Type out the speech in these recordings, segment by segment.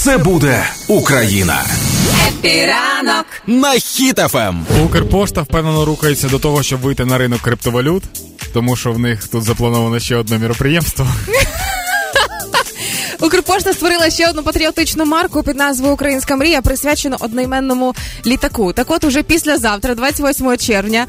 Все буде Україна. Happy ранок на Хіт FM. Укрпошта впевнено рухається до того, щоб вийти на ринок криптовалют, тому що в них тут заплановано ще одне міроприємство. Укрпошта створила ще одну патріотичну марку під назвою Українська мрія, присвячену одноіменному літаку. Так, от уже післязавтра, 28 червня,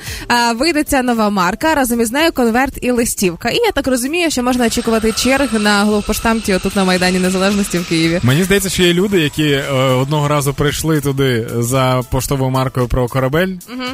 вийде ця нова марка. Разом із нею конверт і листівка. І я так розумію, що можна очікувати черг на головпоштамті тут на майдані Незалежності в Києві. Мені здається, що є люди, які е, одного разу прийшли туди за поштовою маркою про корабель. Угу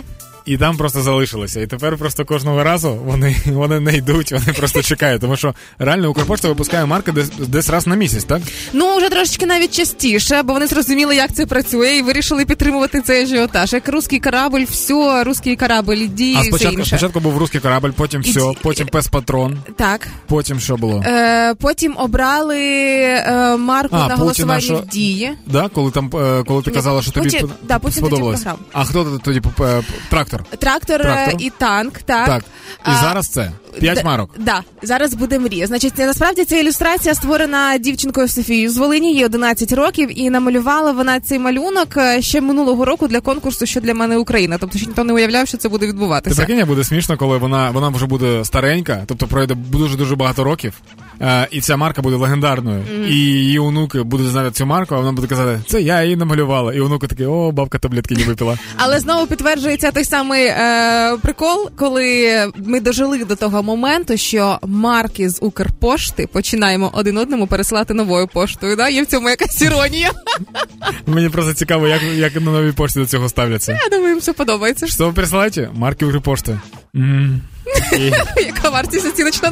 і там просто залишилися. І тепер просто кожного разу вони вони не йдуть, вони просто чекають. Тому що реально Укрпошта випускає марки десь десь раз на місяць, так? Ну вже трошечки навіть частіше, бо вони зрозуміли, як це працює, і вирішили підтримувати цей ажіотаж. Як русський корабль, все, русський корабль, діє. А спочатку все інше. спочатку був русський корабль, потім все, і... потім пес патрон. Так. Потім що було? Е, Потім обрали е, марку а, на голосування що... в дії. Да, коли там е, коли ти казала, що тобі потім, да, потім. А хто тоді е, трактор? Трактор, Трактор, і танк, так. Так. І а, зараз це п'ять марок. Да, зараз буде мрія. Значить, насправді ця ілюстрація створена дівчинкою Софією з Волині, їй 11 років, і намалювала вона цей малюнок е, ще минулого року для конкурсу, що для мене Україна. Тобто, ніхто не уявляв, що це буде відбуватися. Ти прикинь, буде смішно, коли вона вона вже буде старенька, тобто пройде дуже дуже багато років. Е, і ця марка буде легендарною. Mm-hmm. І її онуки будуть знати цю марку, а вона буде казати, це я її намалювала. І онуки такі, о, бабка таблетки не випила. Але знову підтверджується той самий е, прикол, коли ми дожили до того моменту, що марки з Укрпошти починаємо один одному пересилати новою поштою. Да? Є в цьому якась іронія. Мені просто цікаво, як як на новій пошті до цього ставляться. Я думаю, їм все подобається. Що ви присилаєте? Марки Укрпошти. Яка вартість оціночна?